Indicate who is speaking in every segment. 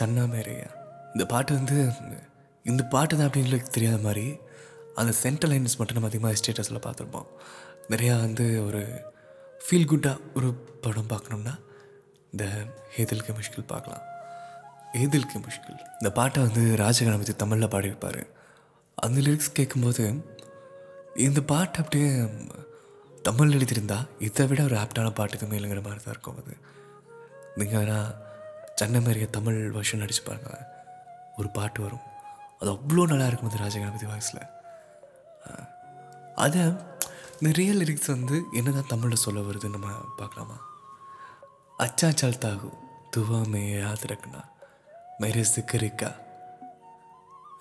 Speaker 1: சன்னா மேரையா இந்த பாட்டு வந்து இந்த பாட்டு தான் அப்படின்னு தெரியாத மாதிரி அந்த சென்ட்ரல் லைன்ஸ் மட்டும் நம்ம அதிகமாக ஸ்டேட்டஸில் பார்த்துருப்போம். நிறையா வந்து ஒரு ஃபீல் குட்டாக ஒரு படம் பார்க்கணும்னா இந்த ஹேதில் கே முஷ்கில் பார்க்கலாம். ஏதில் கே முஷ்கில் இந்த பாட்டை வந்து ராஜகணபதி தமிழில் பாடியிருப்பார். அந்த லிரிக்ஸ் கேட்கும்போது இந்த பாட்டு அப்படியே தமிழ் எழுதியிருந்தா இதை விட ஒரு ஆப்டான பாட்டு எதுவுமே இல்லைங்கிற மாதிரி தான் இருக்கும் அது. நீங்கள் வேணால் சென்னை மாதிரியே தமிழ் வருஷன் நடிச்சு பாருங்கள் ஒரு பாட்டு வரும். அது அவ்வளோ நல்லா இருக்கும் அது ராஜகணபதி வாய்ஸில் அதை இந்த ரியல் லிரிக்ஸ் வந்து என்ன தான் தமிழில் சொல்ல வருதுன்னு நம்ம பார்க்கலாமா? அச்சா சால் தாகு துவா மே யாத் சிக்கரிக்கா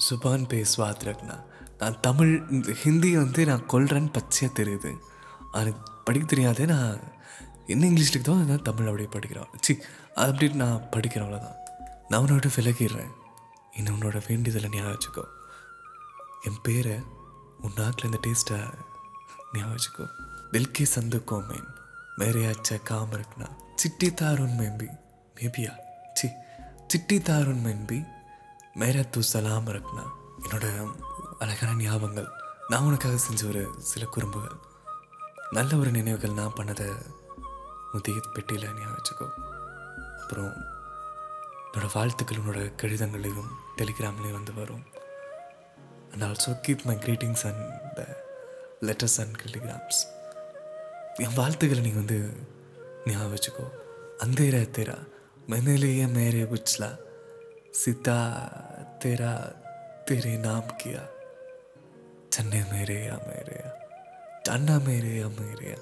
Speaker 1: சுபான் பே ஸ்வாத் ரக்னா. நான் தமிழ் இந்த ஹிந்தியை வந்து நான் கொள்றேன்னு பச்சையாக தெரியுது. அது படிக்க தெரியாதே நான் என்ன இங்கிலீஷில் தான் நான் தமிழ் அப்படியே படிக்கிறோம் சி அது அப்படின்னு நான் படிக்கிறேன் அவ்வளோதான் நான் உன்னோட விலகிடுறேன். இன்னும் உன்னோட வேண்டியதில் ஞாபகம் வச்சுக்கோ. என் பேரை உன் நாக்கில் இந்த டேஸ்ட்டை ஞாபகம் வச்சுக்கோ. தில்கி சந்துக்கோ மேன் மேரையாச்ச காம இருக்குண்ணா சிட்டி தாருன் மேம்பி மேபியா? சி சிட்டி தாருன் மேம்பி மேரா தூ சலாம் இருக்குண்ணா என்னோட அழகான ஞாபகங்கள். நான் உனக்காக செஞ்ச ஒரு சில குறும்புகள். நல்ல ஒரு நினைவுகள் நான் பண்ணதை முதிய பெட்டியில் ஞாபகம் வச்சுக்கோ. அப்புறம் என்னோட வாழ்த்துக்கள் உன்னோட கடிதங்களையும் டெலிகிராம்லேயும் வந்து வரும் and also keep my greetings and the letters and telegrams என் வாழ்த்துக்களை நீங்கள் வந்து ஞாபகம் வச்சுக்கோ அந்தேரா தேரா மெனலிய மேரே புச்லா सीता तेरा तेरे नाम किया चन्ने मेरे या मेरे या चन्ना मेरे या मेरे या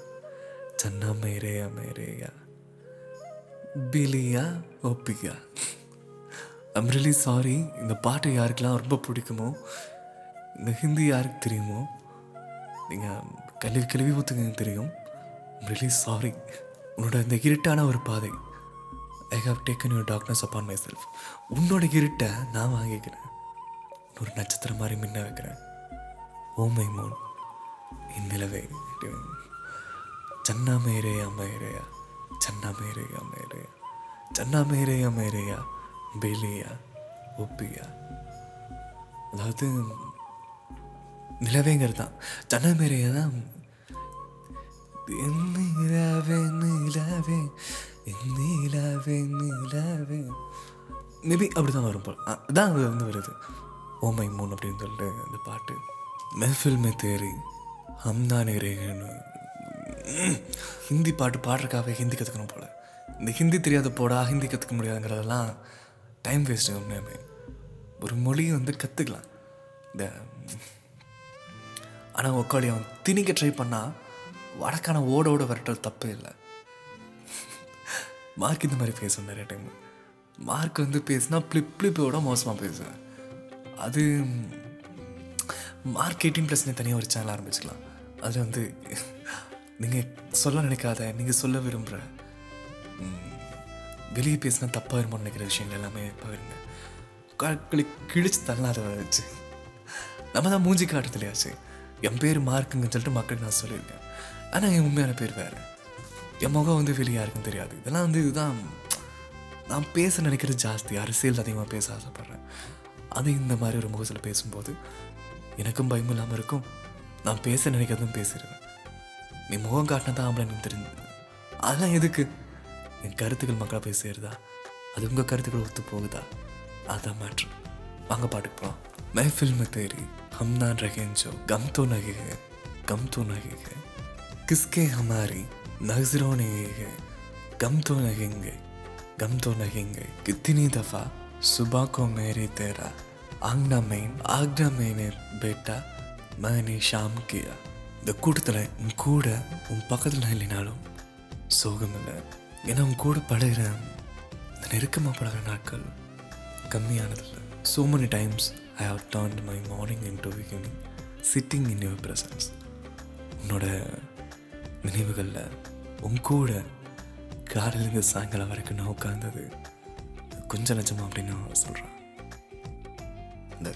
Speaker 1: चन्ना मेरे या मेरे या பிலியா ஒப்பியா? ஐம் ரியலி சாரி இந்த பாட்டு யாருக்கெல்லாம் ரொம்ப பிடிக்குமோ இந்த ஹிந்தி யாருக்கு தெரியுமோ நீங்கள் கல்வி கழுவி ஊற்றுங்க தெரியும். ரியலி சாரி உன்னோட இந்த இருட்டான ஒரு பாதை. I have taken your darkness upon myself உன்னோட இருட்டை நான் வாங்கிக்கிறேன். ஒரு நட்சத்திரம் மாதிரி மின்ன வைக்கிறேன். ஓ மை மோன் என் நிலவே. சன்னா மேரேயா மேரேயா சன்னா மேரேயா மேரேயா சன்னா மேரேயா. மேரேயா பேலியா ஒப்பியா அதாவது நிலவேங்கிறது தான் சன்னா தான் நிலாவே நிலவே நிலாவே நிலவே. மேபி அப்படி தான் வரும் போல். அதான் அது வந்து வருது. ஓமை மூன் அப்படின்னு சொல்லிட்டு இந்த பாட்டு. மெஃபில் மெத்தேரி தேரி ஹம்தானே ரேகன்னு ஹிந்தி பாட்டு பாடுறக்காகவே ஹிந்தி கற்றுக்கணும் போல். இந்த ஹிந்தி தெரியாத போடா ஹிந்தி கற்றுக்க முடியாதுங்கிறதெல்லாம் டைம் வேஸ்ட்டு உண்மையாமே ஒரு மொழியை வந்து கற்றுக்கலாம் இந்த ஆனால் உக்காளி அவன் திணிக்க ட்ரை பண்ணால் வடக்கான ஓட ஓட விரட்டல் தப்பே இல்லை. மார்க் இந்த மாதிரி பேசும் நிறைய டைம் மார்க் வந்து பேசுனா ப்ளிப் ப்ளிப்போட மோசமாக பேசுவேன். அது மார்க் எயிட்டீன் ப்ளஸ்னே தனியாக ஒரு சேனல் ஆரம்பிச்சுக்கலாம். அது வந்து நீங்கள் சொல்ல நினைக்காத நீங்கள் சொல்ல விரும்புகிற வெளியே பேசினா தப்பாக இருமோன்னு நினைக்கிற விஷயங்கள் எல்லாமே பகிருங்க. காட்களை கிழிச்சு தள்ளாத வச்சு நம்ம தான் மூஞ்சி காட்டுறதுலையாச்சு என் பேர் மார்க்குங்கன்னு சொல்லிட்டு மக்களுக்கு நான் சொல்லியிருக்கேன். ஆனால் என் உண்மையான பேர் வேறு. என் முகம் வந்து வெளியே யாருக்கும் தெரியாது. இதெல்லாம் வந்து இதுதான் நான் பேச நினைக்கிறது ஜாஸ்தி. அரசியல் அதிகமாக பேச ஆசைப்பட்றேன். அது இந்த மாதிரி ஒரு முகத்தில் பேசும்போது எனக்கும் பயம் இல்லாமல் இருக்கும். நான் பேச நினைக்கிறதும் பேசிடுவேன். நீ முகம் காட்டினா தான் ஆம்பளை எனக்கு தெரிஞ்சு அதெல்லாம் எதுக்கு என் கருத்துக்கள் மக்களாக போய் சேருதா அது உங்கள் கருத்துக்கள் ஒத்து போகுதா அதுதான் மேட்ரு வாங்க பாட்டுக்கு போகலாம் महफिल में तेरी हम ना रहे जो गम तो लगे है गम तो लगे है किसके हमारी नजरों ने ये है गम तो लगेंगे गम तो लगेंगे कितनी दफा सुबह को मेरे तेरा आंगना में आगना मैंने बेटा मैंने शाम किया இந்த கூட்டத்தில் உன் கூட உன் பக்கத்தில் இல்லைனாலும் சோகம் இல்லை. ஏன்னா உன் கூட பழகிற இந்த நெருக்கமாக பழகிற நாட்கள் கம்மியானதில்லை so many times I have turn my morning into evening sitting in your presence உன்னோட நினைவுகளில் உன் கூட காலையிலேருந்து சாயங்காலம் வரைக்கும் நான் உட்கார்ந்தது கொஞ்சம் லட்சமா அப்படின்னு நான் சொல்கிறேன் இந்த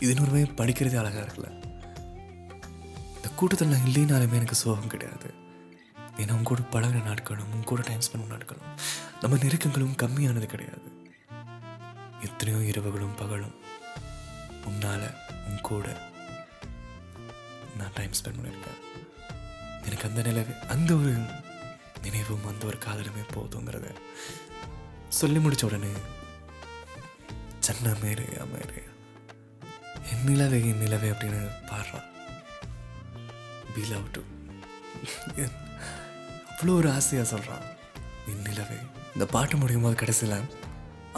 Speaker 1: இது இன்னொருமே படிக்கிறதே அழகாக இருக்குல்ல. கூட்டத்தில் நான் இல்லைனாலுமே எனக்கு சோகம் கிடையாது. ஏன்னா உன் கூட பழகிற நாட்களும் உன் கூட டைம் ஸ்பெண்ட் பண்ண நாட்களும் நம்ம நெருக்கங்களும் கம்மியானது கிடையாது. எத்தனையோ இரவுகளும் பகலும் உன்னால் உன் கூட நான் டைம் ஸ்பெண்ட் பண்ணியிருக்கேன். எனக்கு அந்த நிலவு அந்த ஒரு நினைவும் அந்த ஒரு காதலுமே போதுங்கிறத சொல்லி முடிச்ச உடனே சன்ன மேரு அமேரு என் நிலவே என் நிலவே அப்படின்னு பாடுறான். பி லவ் டு அவ்வளோ ஒரு ஆசையாக சொல்கிறான் நிலவே. இந்த பாட்டு முடியும் போது கடைசியில்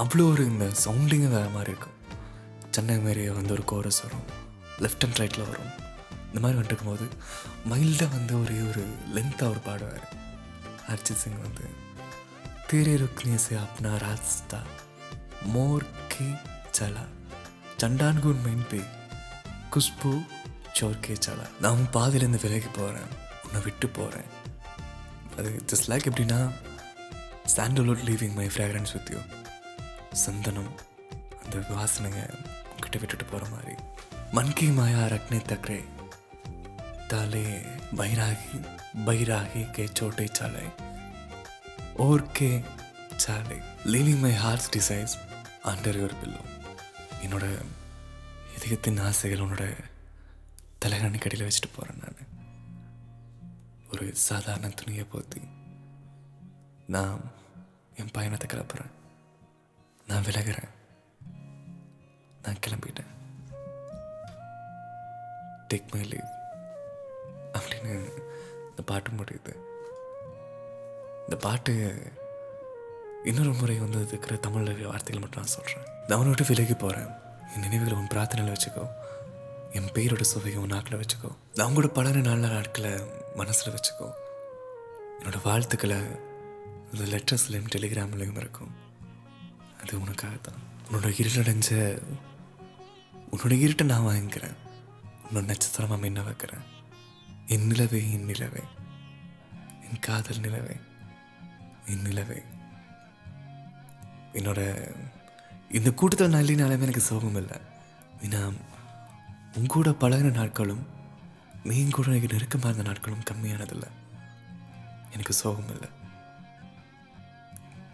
Speaker 1: அவ்வளோ ஒரு இந்த சவுண்டிங்கும் வேறு மாதிரி இருக்கும். சென்னை மாரியே வந்து ஒரு கோரஸ் வரும். லெஃப்ட் அண்ட் ரைட்டில் வரும். இந்த மாதிரி வந்துருக்கும் போது மைல்டாக வந்து ஒரே ஒரு லென்த்தாக ஒரு பாடுவார் அர்ஜித் சிங் வந்து தேரே ருக்னே அப்னா ராஜ்தா மோர் கே சலா சண்டான்கூன் மெயின் பே குஷ்பு ஜோர்கே சாலா நான் உன் பாதையிலேருந்து விலகி போகிறேன் உன்னை விட்டு போகிறேன் அது ஜஸ்ட் லைக் எப்படின்னா sandalwood leaving my fragrance with you சந்தனம் அந்த வாசனைங்க கிட்ட விட்டுட்டு போகிற மாதிரி மன்கி மாயா ரக்னே தக்ரே தாலே பைராகி பைராகி கே சோட்டை சாலை ஓர் கே சாலை leaving my heart's desires under your pillow என்னோட இதயத்தின் ஆசைகள் உன்னோட தலைகாணி கடையில் வச்சுட்டு போகிறேன் நான். ஒரு சாதாரண துணியை போத்தி நான் என் பயணத்தை கிளப்புறேன். நான் விலகிறேன். நான் கிளம்பிட்டேன். டேக் மை லீவ் அப்படின்னு இந்த பாட்டு முடியுது. இந்த பாட்டு இன்னொரு முறை வந்து இருக்கிற தமிழ் வார்த்தைகள் மட்டும் நான் சொல்கிறேன் நான் உன்னை விட்டு விலகி போகிறேன் என் நினைவுகளை உன் பிரார்த்தனையில் வச்சுக்கோ. என் பேரோட சுவையை உன் நாக்கில் வச்சுக்கோ. நான் கூட பலர நல்ல நாட்களை மனசில் வச்சுக்கோ. என்னோட வாழ்த்துக்களை இந்த லெட்டர்ஸ்லையும் டெலிகிராம்லையும் இருக்கும். அது உனக்காக தான் உன்னோட இருளடைஞ்ச உன்னோட இருட்டை நான் வாங்கிக்கிறேன். உன்னோட நட்சத்திரமாக மின்ன வைக்கிறேன். என் நிலவே என் நிலவே. என் காதல் நிலவே. என் நிலவே. என்னோட இந்த கூட்டத்தில் நல்லினாலுமே எனக்கு சோகம் இல்லை ஏன்னா உங்கூட பழகின நாட்களும் மீன் கூட எனக்கு நெருக்கமாக இருந்த நாட்களும் கம்மியானதில்லை. எனக்கு சோகம் இல்லை.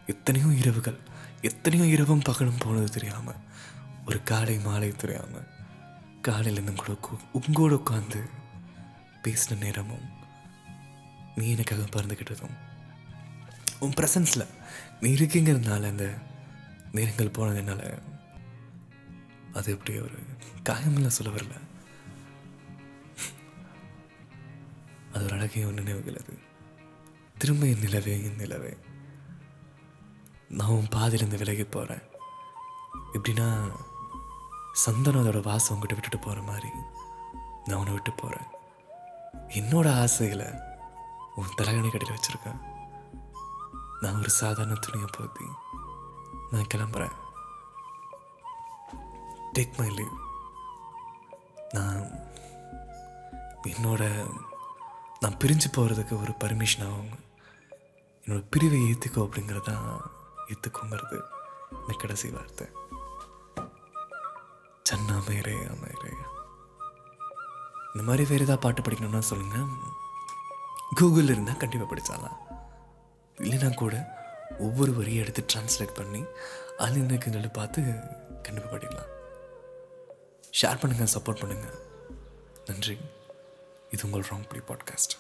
Speaker 1: எத்தனையோ இரவுகள் எத்தனையோ இரவும் பகலும் போனது தெரியாமல் ஒரு காலை மாலை தெரியாமல் காலையிலேருந்து கூட உங்கூட உட்காந்து பேசின நேரமும் நீ எனக்காக பறந்துக்கிட்டதும் உன் ப்ரெசன்ஸில் நீ இருக்கீங்கிறதுனால அந்த நேரங்கள் போனதுனால அது எப்படி ஒரு காயமெல்லாம் சொல்ல வரல. அது ஒரு அழகிய ஒரு நினைவுகள் அது திரும்ப என் நிலவே என் நிலவே. நான் உன் பாதியிலேருந்து விலகி போகிறேன் எப்படின்னா சந்தனம் அதோட வாசம் உங்ககிட்ட விட்டுட்டு போகிற மாதிரி நான் உன்னை விட்டு போகிறேன் என்னோட ஆசைகளை உன் தலைகணி கடையில் வச்சுருக்கேன். நான் ஒரு சாதாரண துணியை போத்தி நான் கிளம்புறேன். டேக் மை லீவ் நான் என்னோட நான் பிரிஞ்சு போகிறதுக்கு ஒரு பர்மிஷன் ஆகும் என்னோடய பிரிவை ஏற்றுக்கோ அப்படிங்கிறது தான் ஏற்றுக்கோங்கிறது இந்த கடைசி வார்த்தை. சன்னா மேரே அமேரே இந்த மாதிரி வேறு ஏதாவது பாட்டு படிக்கணும்னா சொல்லுங்கள் கூகுளில் இருந்தால் கண்டிப்பாக படித்தாலாம் இல்லைனா கூட ஒவ்வொரு வரியும் எடுத்து டிரான்ஸ்லேட் பண்ணி அலினக்குங்களை பார்த்து கண்டிப்பாக படிக்கலாம். ஷேர் பண்ணுங்கள் சப்போர்ட் பண்ணுங்கள் நன்றி. இது உங்கள் ராங் பிடி பாட்காஸ்ட்